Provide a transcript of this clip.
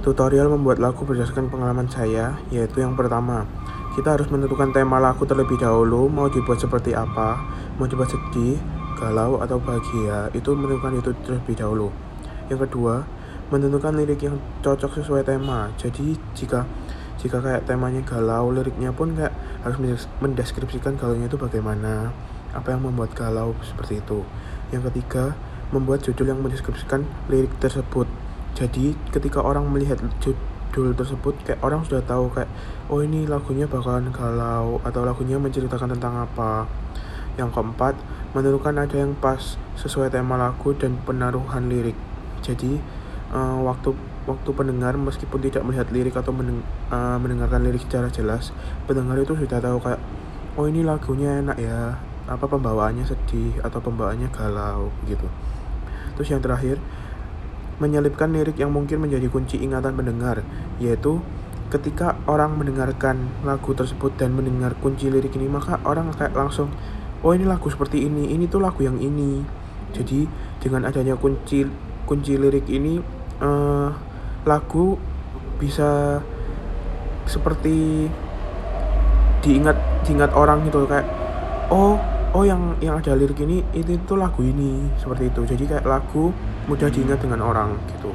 Tutorial membuat lagu berdasarkan pengalaman saya, yaitu yang pertama, kita harus menentukan tema lagu terlebih dahulu, mau dibuat seperti apa, mau dibuat sedih, galau, atau bahagia, itu menentukan itu terlebih dahulu. Yang kedua, menentukan lirik yang cocok sesuai tema. Jadi jika jika kayak temanya galau, liriknya pun kayak harus mendeskripsikan galaunya itu bagaimana, apa yang membuat galau seperti itu. Yang ketiga, membuat judul yang mendeskripsikan lirik tersebut jadi ketika orang melihat judul tersebut kayak orang sudah tahu kayak oh ini lagunya bakalan galau atau lagunya menceritakan tentang apa. Yang keempat menentukan ada yang pas sesuai tema lagu dan penaruhan lirik. Jadi uh, waktu waktu pendengar meskipun tidak melihat lirik atau meneng, uh, mendengarkan lirik secara jelas pendengar itu sudah tahu kayak oh ini lagunya enak ya apa pembawaannya sedih atau pembawaannya galau gitu. Terus yang terakhir menyelipkan lirik yang mungkin menjadi kunci ingatan pendengar, yaitu ketika orang mendengarkan lagu tersebut dan mendengar kunci lirik ini, maka orang kayak langsung, oh ini lagu seperti ini, ini tuh lagu yang ini. Jadi dengan adanya kunci kunci lirik ini, uh, lagu bisa seperti diingat diingat orang gitu kayak oh oh yang yang ada lirik ini itu itu lagu ini seperti itu. Jadi kayak lagu mudah diingat dengan orang gitu